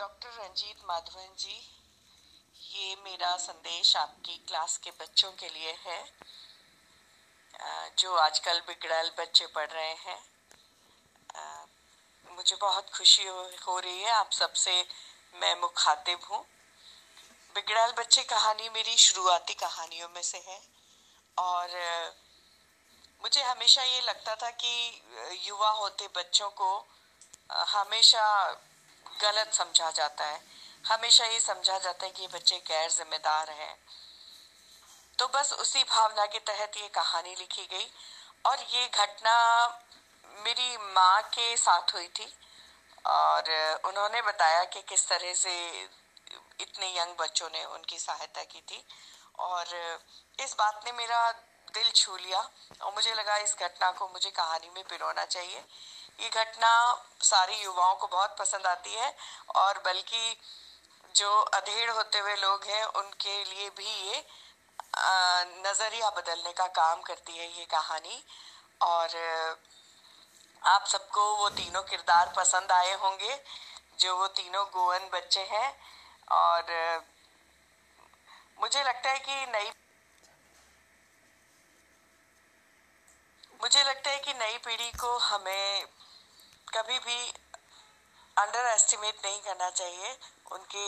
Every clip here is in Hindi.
डॉक्टर रंजीत माधवन जी ये मेरा संदेश आपकी क्लास के बच्चों के लिए है जो आजकल बिगड़ल बच्चे पढ़ रहे हैं। मुझे बहुत खुशी हो, रही है आप सबसे मैं मुखातिब हूँ। बिगड़ल बच्चे कहानी मेरी शुरुआती कहानियों में से है और मुझे हमेशा ये लगता था कि युवा होते बच्चों को हमेशा गलत समझा जाता है। हमेशा ये समझा जाता है कि ये बच्चे गैर जिम्मेदार हैं। तो बस उसी भावना के तहत ये कहानी लिखी गई और ये घटना मेरी माँ के साथ हुई थी और उन्होंने बताया कि किस तरह से इतने यंग बच्चों ने उनकी सहायता की थी और इस बात ने मेरा दिल छू लिया और मुझे लगा इस घटना को मुझे कहानी में पिरोना चाहिए। ये घटना सारी युवाओं को बहुत पसंद आती है और बल्कि जो अधेड़ होते हुए लोग हैं, उनके लिए भी ये नज़रिया बदलने का काम करती है ये कहानी। और आप सबको वो तीनों किरदार पसंद आए होंगे, जो वो तीनों गोवन बच्चे हैं। और, मुझे लगता है कि नई, मुझे लगता है कि नई पीढ़ी को हमें कभी भी अंडर एस्टिमेट नहीं करना चाहिए। उनके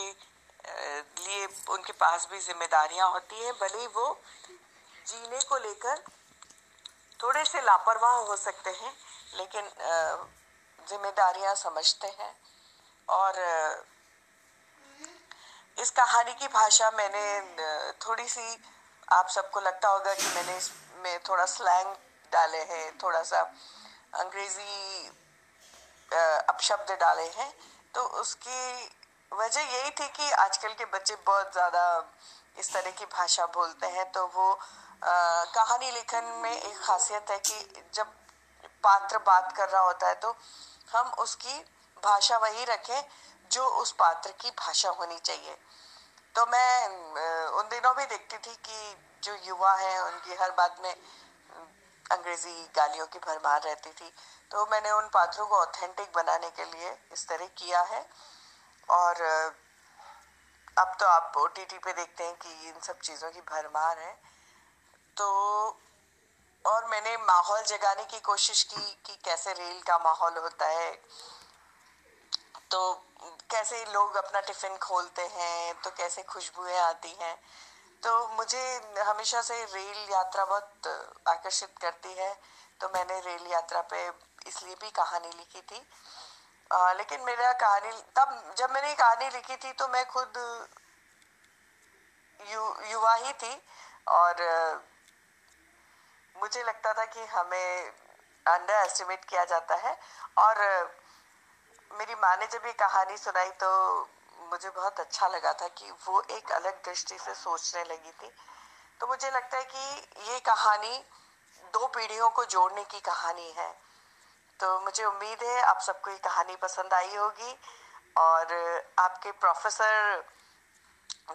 लिए उनके पास भी जिम्मेदारियाँ होती है, भले ही वो जीने को लेकर थोड़े से लापरवाह हो सकते हैं, लेकिन जिम्मेदारियाँ समझते हैं। और इस कहानी की भाषा मैंने थोड़ी सी आप सबको लगता होगा कि मैंने इसमें थोड़ा स्लैंग डाले हैं, थोड़ा सा अंग्रेज़ी अपशब्द डाले हैं। तो उसकी वजह यही थी कि आजकल के बच्चे बहुत ज़्यादा इस तरह की भाषा बोलते हैं। तो वो आ, कहानी लिखन में एक खासियत है कि जब पात्र बात कर रहा होता है तो हम उसकी भाषा वही रखें जो उस पात्र की भाषा होनी चाहिए। तो मैं उन दिनों भी देखती थी कि जो युवा हैं उनकी हर बात में अंग्रेज़ी गालियों की भरमार रहती थी। तो मैंने उन पात्रों को ऑथेंटिक बनाने के लिए इस तरह किया है। और अब तो आप ओ पे देखते हैं कि इन सब चीज़ों की भरमार है। तो और मैंने माहौल जगाने की कोशिश की कि कैसे रेल का माहौल होता है। तो कैसे लोग अपना टिफ़िन खोलते हैं तो कैसे खुशबुएँ आती हैं। तो मुझे हमेशा से रेल यात्रा बहुत आकर्षित करती है। तो मैंने रेल यात्रा पे इसलिए भी कहानी लिखी थी। आ, लेकिन मेरा कहानी तब जब मैंने कहानी लिखी थी तो मैं खुद यु, युवा ही थी और मुझे लगता था कि हमें अंडर एस्टिमेट किया जाता है। और मेरी माँ ने जब ये कहानी सुनाई तो मुझे बहुत अच्छा लगा था कि वो एक अलग दृष्टि से सोचने लगी थी। तो मुझे लगता है कि ये कहानी दो पीढ़ियों को जोड़ने की कहानी है। तो मुझे उम्मीद है आप सबको ये कहानी पसंद आई होगी और आपके प्रोफेसर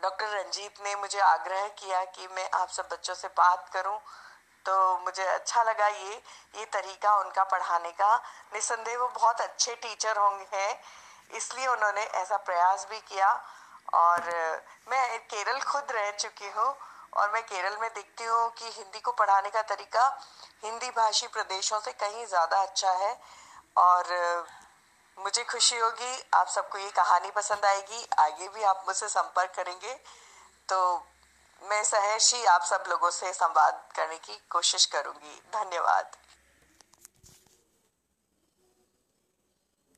डॉक्टर रंजीत ने मुझे आग्रह किया कि मैं आप सब बच्चों से बात करूँ। तो मुझे अच्छा लगा ये ये तरीका उनका पढ़ाने का। निसंदेह वो बहुत अच्छे टीचर होंगे हैं। इसलिए उन्होंने ऐसा प्रयास भी किया और मैं केरल खुद रह चुकी हूँ और मैं केरल में देखती हूँ कि हिंदी को पढ़ाने का तरीका हिंदी भाषी प्रदेशों से कहीं ज़्यादा अच्छा है और मुझे खुशी होगी, आप सबको ये कहानी पसंद आएगी, आगे भी आप मुझसे संपर्क करेंगे। तो मैं सहर्ष आप सब लोगों से संवाद करने की कोशिश करूँगी। धन्यवाद।